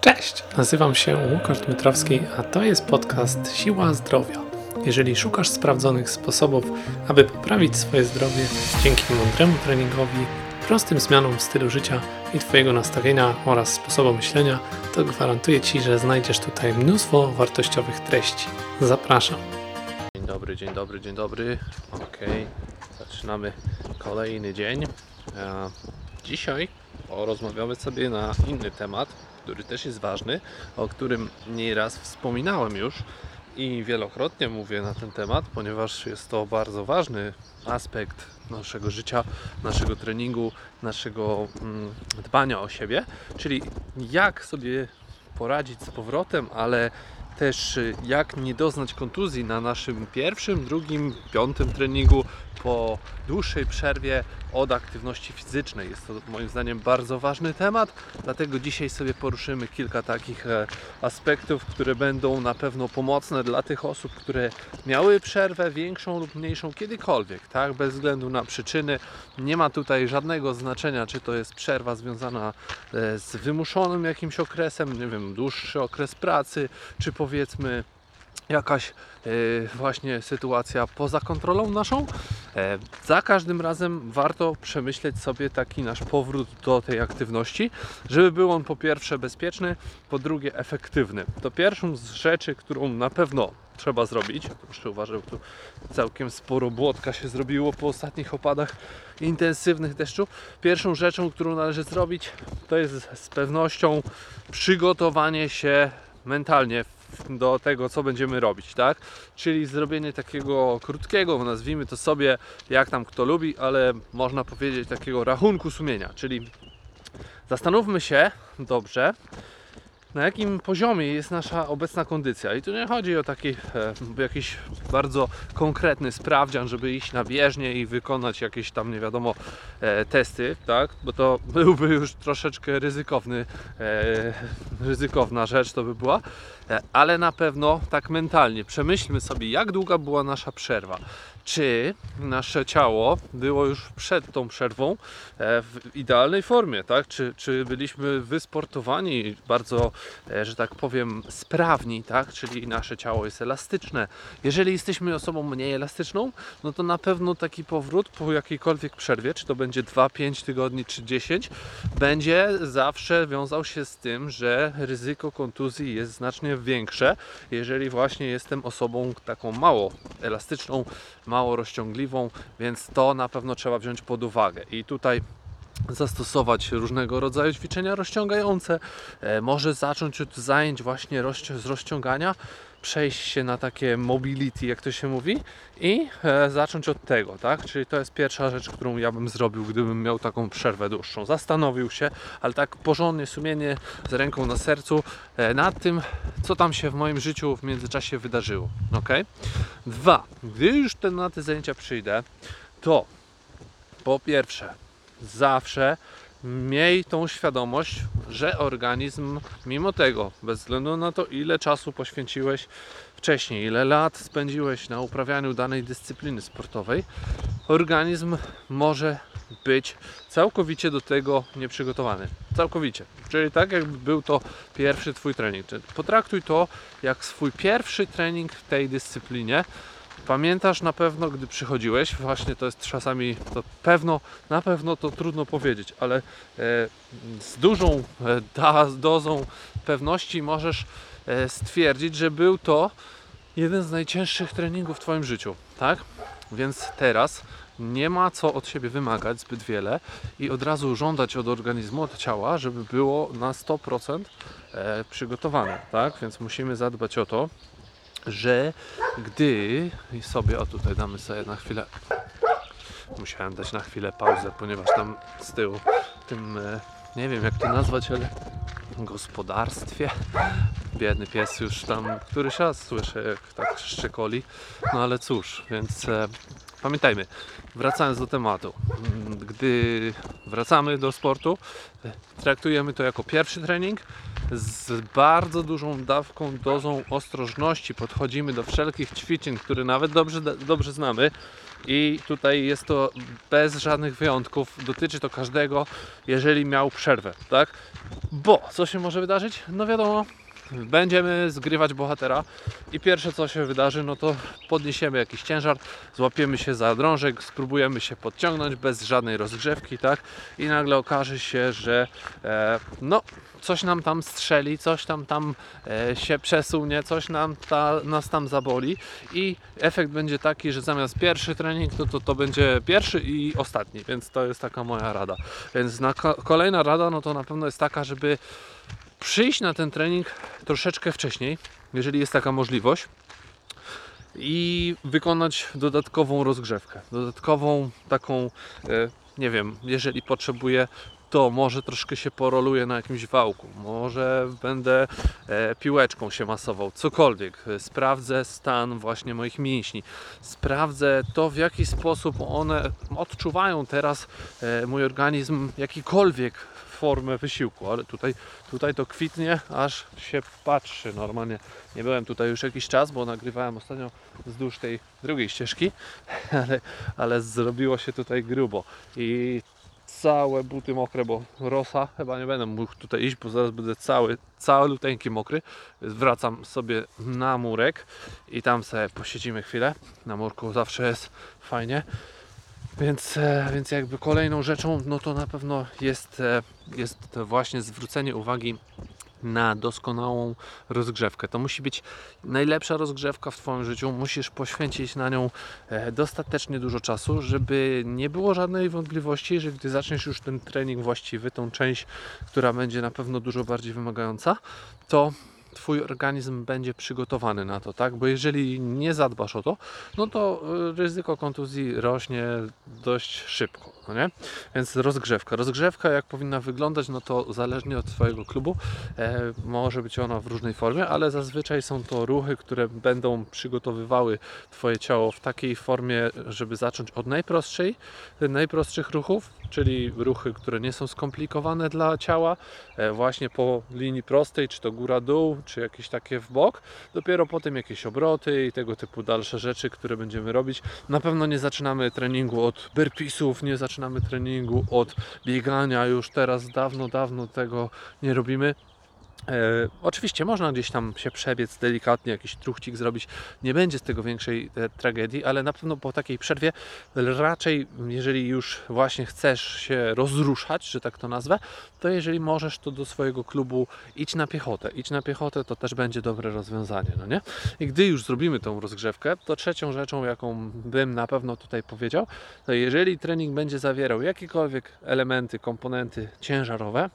Cześć, nazywam się Łukasz Dmytrowski, a to jest podcast Siła Zdrowia. Jeżeli szukasz sprawdzonych sposobów, aby poprawić swoje zdrowie dzięki mądremu treningowi, prostym zmianom w stylu życia i Twojego nastawienia oraz sposobu myślenia, to gwarantuję Ci, że znajdziesz tutaj mnóstwo wartościowych treści. Zapraszam. Dzień dobry, dzień dobry, dzień dobry. Okej, zaczynamy kolejny dzień. E, Dzisiaj porozmawiamy sobie na inny temat, który też jest ważny, o którym nieraz wspominałem już i wielokrotnie mówię na ten temat, ponieważ jest to bardzo ważny aspekt naszego życia, naszego treningu, naszego mm, dbania o siebie, czyli jak sobie poradzić z powrotem, ale też y, jak nie doznać kontuzji na naszym pierwszym, drugim, piątym treningu po dłuższej przerwie od aktywności fizycznej. Jest to moim zdaniem bardzo ważny temat, dlatego dzisiaj sobie poruszymy kilka takich e, aspektów, które będą na pewno pomocne dla tych osób, które miały przerwę większą lub mniejszą kiedykolwiek, tak? Bez względu na przyczyny. Nie ma tutaj żadnego znaczenia, czy to jest przerwa związana e, z wymuszonym jakimś okresem, nie wiem, dłuższy okres pracy, czy powiedzmy jakaś e, właśnie sytuacja poza kontrolą naszą. E, za każdym razem warto przemyśleć sobie taki nasz powrót do tej aktywności, żeby był on po pierwsze bezpieczny, po drugie efektywny. To pierwszą z rzeczy, którą na pewno trzeba zrobić, proszę uważać, tu całkiem sporo błotka się zrobiło po ostatnich opadach intensywnych deszczu. Pierwszą rzeczą, którą należy zrobić, to jest z pewnością przygotowanie się mentalnie do tego, co będziemy robić, tak? Czyli zrobienie takiego krótkiego, nazwijmy to sobie, jak tam kto lubi, ale można powiedzieć takiego rachunku sumienia, czyli zastanówmy się dobrze, na jakim poziomie jest nasza obecna kondycja. I tu nie chodzi o taki e, jakiś bardzo konkretny sprawdzian, żeby iść na bieżnię i wykonać jakieś tam nie wiadomo e, testy, tak? Bo to byłby już troszeczkę ryzykowny, e, ryzykowna rzecz to by była, ale na pewno tak mentalnie przemyślmy sobie, jak długa była nasza przerwa. Czy nasze ciało było już przed tą przerwą e, w idealnej formie, tak? Czy, czy byliśmy wysportowani, bardzo, e, że tak powiem, sprawni, tak? Czyli nasze ciało jest elastyczne. Jeżeli jesteśmy osobą mniej elastyczną, no to na pewno taki powrót po jakiejkolwiek przerwie, czy to będzie 2, 5 tygodni, czy 10, będzie zawsze wiązał się z tym, że ryzyko kontuzji jest znacznie większe, jeżeli właśnie jestem osobą taką mało elastyczną, mało rozciągliwą, więc to na pewno trzeba wziąć pod uwagę. I tutaj zastosować różnego rodzaju ćwiczenia rozciągające, e, może zacząć od zajęć właśnie z rozciągania, przejść się na takie mobility, jak to się mówi, i e, zacząć od tego, tak? Czyli to jest pierwsza rzecz, którą ja bym zrobił, gdybym miał taką przerwę dłuższą. Zastanowił się, ale tak porządnie, sumiennie, z ręką na sercu, e, nad tym, co tam się w moim życiu w międzyczasie wydarzyło, ok? Dwa, gdy już te, na te zajęcia przyjdę, to po pierwsze, zawsze miej tą świadomość, że organizm, mimo tego, bez względu na to, ile czasu poświęciłeś wcześniej, ile lat spędziłeś na uprawianiu danej dyscypliny sportowej, organizm może być całkowicie do tego nieprzygotowany. Całkowicie. Czyli tak, jakby był to pierwszy Twój trening. Potraktuj to jak swój pierwszy trening w tej dyscyplinie. Pamiętasz na pewno, gdy przychodziłeś, właśnie to jest czasami, to pewno, na pewno to trudno powiedzieć, ale e, z dużą e, dozą pewności możesz e, stwierdzić, że był to jeden z najcięższych treningów w Twoim życiu, tak? Więc teraz nie ma co od siebie wymagać zbyt wiele i od razu żądać od organizmu, od ciała, żeby było na 100% e, przygotowane, tak? Więc musimy zadbać o to, że gdy i sobie, o tutaj damy sobie na chwilę, musiałem dać na chwilę pauzę, ponieważ tam z tyłu, tym, e, nie wiem jak to nazwać, ale gospodarstwie, biedny pies już tam któryś raz słyszę jak tak szczekoli, no ale cóż, więc e, pamiętajmy, wracając do tematu, mm, gdy wracamy do sportu, e, traktujemy to jako pierwszy trening, z bardzo dużą dawką, dozą ostrożności podchodzimy do wszelkich ćwiczeń, które nawet dobrze, dobrze znamy. I tutaj jest to bez żadnych wyjątków, dotyczy to każdego, jeżeli miał przerwę, tak? Bo co się może wydarzyć? No wiadomo, będziemy zgrywać bohatera i pierwsze co się wydarzy, no to podniesiemy jakiś ciężar, złapiemy się za drążek, spróbujemy się podciągnąć bez żadnej rozgrzewki, tak? I nagle okaże się, że e, no coś nam tam strzeli, coś tam tam e, się przesunie, coś nam ta, nas tam zaboli i efekt będzie taki, że zamiast pierwszy trening, no to to będzie pierwszy i ostatni, więc to jest taka moja rada. Więc na, ko- kolejna rada, no to na pewno jest taka, żeby przyjść na ten trening troszeczkę wcześniej, jeżeli jest taka możliwość i wykonać dodatkową rozgrzewkę, dodatkową taką, e, nie wiem, jeżeli potrzebuję, to może troszkę się poroluję na jakimś wałku, może będę e, piłeczką się masował, cokolwiek. Sprawdzę stan właśnie moich mięśni, sprawdzę to, w jaki sposób one odczuwają teraz e, mój organizm, jakikolwiek formę wysiłku, ale tutaj, tutaj to kwitnie, aż się patrzy normalnie. Nie byłem tutaj już jakiś czas, bo nagrywałem ostatnio wzdłuż tej drugiej ścieżki, ale, ale zrobiło się tutaj grubo i całe buty mokre, bo rosa, chyba nie będę mógł tutaj iść, bo zaraz będę cały, cały luteńki mokry. Wracam sobie na murek i tam sobie posiedzimy chwilę. Na murku zawsze jest fajnie. Więc, e, więc jakby kolejną rzeczą, no to na pewno jest, e, jest właśnie zwrócenie uwagi na doskonałą rozgrzewkę. To musi być najlepsza rozgrzewka w Twoim życiu. Musisz poświęcić na nią e, dostatecznie dużo czasu, żeby nie było żadnej wątpliwości, że gdy zaczniesz już ten trening właściwy, tą część, która będzie na pewno dużo bardziej wymagająca, to Twój organizm będzie przygotowany na to, tak? Bo jeżeli nie zadbasz o to, no to y, ryzyko kontuzji rośnie dość szybko, no nie? Więc rozgrzewka. Rozgrzewka jak powinna wyglądać, no to zależnie od Twojego klubu e, może być ona w różnej formie, ale zazwyczaj są to ruchy, które będą przygotowywały Twoje ciało w takiej formie, żeby zacząć od najprostszej, najprostszych ruchów, czyli ruchy, które nie są skomplikowane dla ciała, e, właśnie po linii prostej, czy to góra-dół, czy jakieś takie w bok. Dopiero potem jakieś obroty i tego typu dalsze rzeczy, które będziemy robić. Na pewno nie zaczynamy treningu od burpeesów, nie zaczynamy treningu od biegania. Już teraz dawno, dawno tego nie robimy. E, oczywiście można gdzieś tam się przebiec delikatnie, jakiś truchcik zrobić, nie będzie z tego większej e, tragedii, ale na pewno po takiej przerwie raczej, jeżeli już właśnie chcesz się rozruszać, że tak to nazwę, to jeżeli możesz, to do swojego klubu idź na piechotę. Idź na piechotę to też będzie dobre rozwiązanie, no nie? I gdy już zrobimy tą rozgrzewkę, to trzecią rzeczą, jaką bym na pewno tutaj powiedział, to jeżeli trening będzie zawierał jakiekolwiek elementy, komponenty ciężarowe,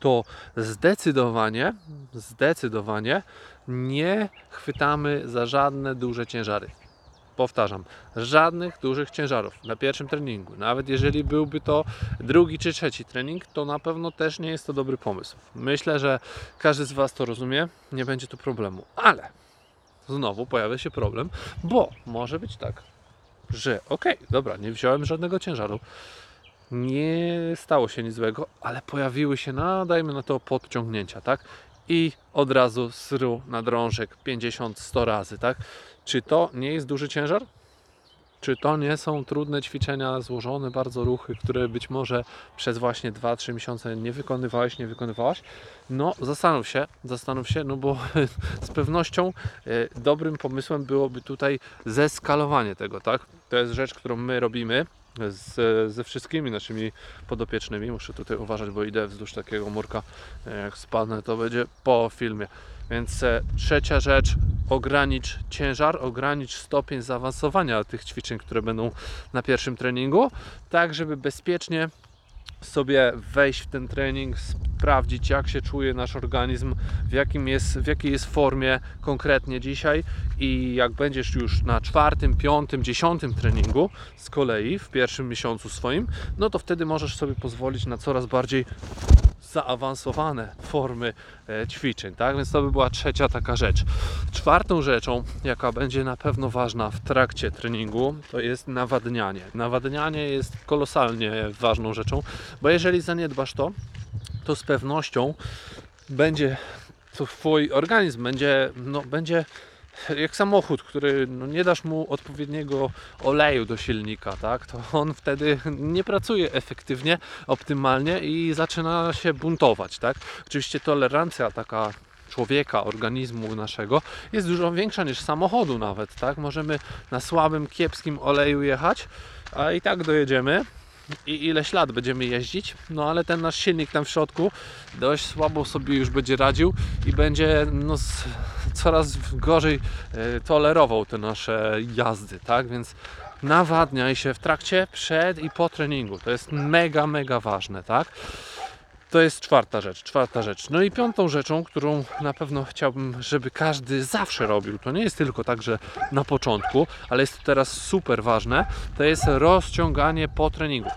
to zdecydowanie, zdecydowanie nie chwytamy za żadne duże ciężary. Powtarzam, żadnych dużych ciężarów na pierwszym treningu. Nawet jeżeli byłby to drugi czy trzeci trening, to na pewno też nie jest to dobry pomysł. Myślę, że każdy z Was to rozumie, nie będzie tu problemu. Ale znowu pojawia się problem, bo może być tak, że okej, dobra, nie wziąłem żadnego ciężaru, nie stało się nic złego, ale pojawiły się, no dajmy na to podciągnięcia, tak? I od razu sru na drążek 50-100 razy, tak? Czy to nie jest duży ciężar? Czy to nie są trudne ćwiczenia, złożone bardzo ruchy, które być może przez właśnie 2-3 miesiące nie wykonywałeś, nie wykonywałaś? No, zastanów się, zastanów się, no bo z pewnością e, dobrym pomysłem byłoby tutaj zeskalowanie tego, tak? To jest rzecz, którą my robimy z, ze wszystkimi naszymi podopiecznymi. Muszę tutaj uważać, bo idę wzdłuż takiego murka. Jak spadnę, to będzie po filmie. Więc e, trzecia rzecz, ogranicz ciężar, ogranicz stopień zaawansowania tych ćwiczeń, które będą na pierwszym treningu, tak żeby bezpiecznie sobie wejść w ten trening, sprawdzić jak się czuje nasz organizm, w, jakim jest, w jakiej jest formie konkretnie dzisiaj. I jak będziesz już na czwartym, piątym, dziesiątym treningu z kolei w pierwszym miesiącu swoim, no to wtedy możesz sobie pozwolić na coraz bardziej zaawansowane formy e, ćwiczeń, tak? Więc to by była trzecia taka rzecz. Czwartą rzeczą, jaka będzie na pewno ważna w trakcie treningu, to jest nawadnianie. Nawadnianie jest kolosalnie ważną rzeczą, bo jeżeli zaniedbasz to, to z pewnością będzie to twój organizm będzie, no, będzie jak samochód, który no, nie dasz mu odpowiedniego oleju do silnika, tak, to on wtedy nie pracuje efektywnie, optymalnie i zaczyna się buntować, tak. Oczywiście tolerancja taka człowieka, organizmu naszego jest dużo większa niż samochodu nawet, tak? Możemy na słabym, kiepskim oleju jechać, a i tak dojedziemy i ileś lat będziemy jeździć, no ale ten nasz silnik tam w środku dość słabo sobie już będzie radził i będzie no, coraz gorzej e, tolerował te nasze jazdy, tak? Więc nawadniaj się w trakcie, przed i po treningu. To jest mega, mega ważne, tak? To jest czwarta rzecz, czwarta rzecz. No i piątą rzeczą, którą na pewno chciałbym, żeby każdy zawsze robił, to nie jest tylko tak, że na początku, ale jest to teraz super ważne, to jest rozciąganie po treningu.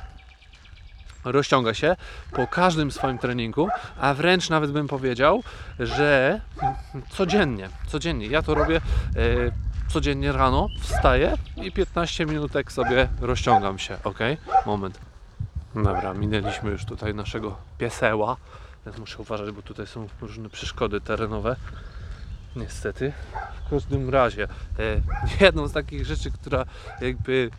Rozciąga się po każdym swoim treningu, a wręcz nawet bym powiedział, że codziennie, codziennie. Ja to robię e, codziennie rano, wstaję i 15 minutek sobie rozciągam się, ok? Moment. Dobra, minęliśmy już tutaj naszego pieseła. Teraz muszę uważać, bo tutaj są różne przeszkody terenowe. Niestety. W każdym razie, e, jedną z takich rzeczy, która jakby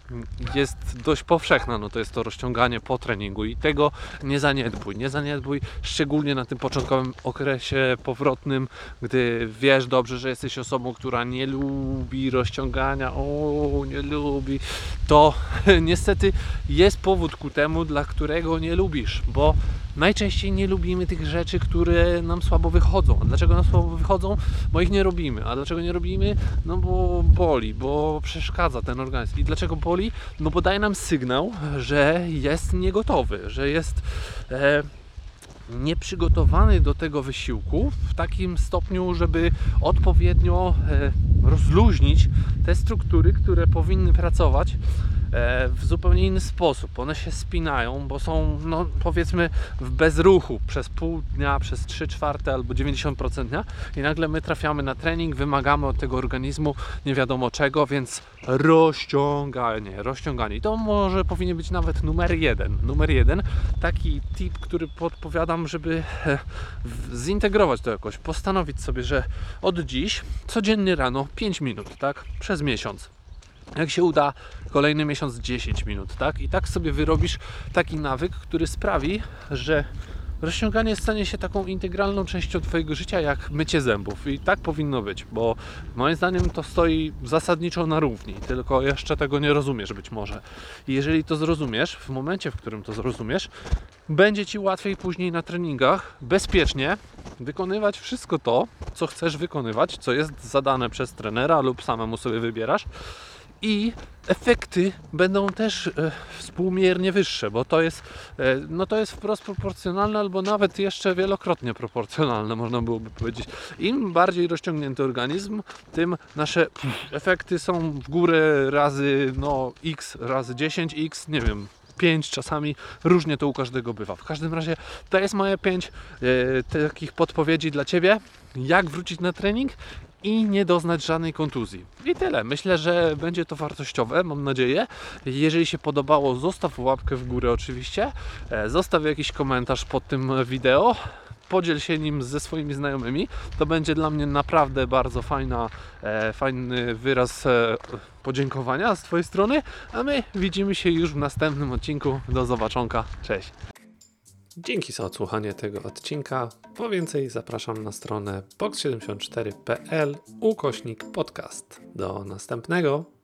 jest dość powszechna, no to jest to rozciąganie po treningu i tego nie zaniedbuj. Nie zaniedbuj, szczególnie na tym początkowym okresie powrotnym, gdy wiesz dobrze, że jesteś osobą, która nie lubi rozciągania, o, nie lubi, to niestety jest powód ku temu, dla którego nie lubisz, bo najczęściej nie lubimy tych rzeczy, które nam słabo wychodzą. A dlaczego nam słabo wychodzą? Bo ich nie robimy. A dlaczego nie robimy? No bo boli, bo przeszkadza ten organizm. I dlaczego boli? No bo daje nam sygnał, że jest niegotowy, że jest e, nieprzygotowany do tego wysiłku w takim stopniu, żeby odpowiednio e, rozluźnić te struktury, które powinny pracować w zupełnie inny sposób. One się spinają, bo są, no, powiedzmy, w bezruchu przez pół dnia, przez 3 czwarte albo 90% dnia i nagle my trafiamy na trening, wymagamy od tego organizmu nie wiadomo czego, więc rozciąganie, rozciąganie. I to może powinien być nawet numer jeden. Numer jeden, taki tip, który podpowiadam, żeby e, zintegrować to jakoś, postanowić sobie, że od dziś codziennie rano 5 minut, tak, przez miesiąc. Jak się uda, kolejny miesiąc 10 minut, tak? I tak sobie wyrobisz taki nawyk, który sprawi, że rozciąganie stanie się taką integralną częścią Twojego życia jak mycie zębów. I tak powinno być, bo moim zdaniem to stoi zasadniczo na równi, tylko jeszcze tego nie rozumiesz być może. I jeżeli to zrozumiesz, w momencie, w którym to zrozumiesz, będzie Ci łatwiej później na treningach bezpiecznie wykonywać wszystko to, co chcesz wykonywać, co jest zadane przez trenera lub samemu sobie wybierasz i efekty będą też e, współmiernie wyższe, bo to jest, e, no to jest wprost proporcjonalne albo nawet jeszcze wielokrotnie proporcjonalne, można byłoby powiedzieć. Im bardziej rozciągnięty organizm, tym nasze pff, efekty są w górę razy no x, razy 10x, nie wiem, 5 czasami, różnie to u każdego bywa. W każdym razie to jest moje 5 e, takich podpowiedzi dla Ciebie, jak wrócić na trening i nie doznać żadnej kontuzji. I tyle. Myślę, że będzie to wartościowe, mam nadzieję. Jeżeli się podobało, zostaw łapkę w górę oczywiście. E, Zostaw jakiś komentarz pod tym wideo. Podziel się nim ze swoimi znajomymi. To będzie dla mnie naprawdę bardzo fajna, e, fajny wyraz e, podziękowania z Twojej strony. A my widzimy się już w następnym odcinku. Do zobaczonka. Cześć. Dzięki za odsłuchanie tego odcinka. Po więcej zapraszam na stronę box74.pl ukośnik podcast. Do następnego.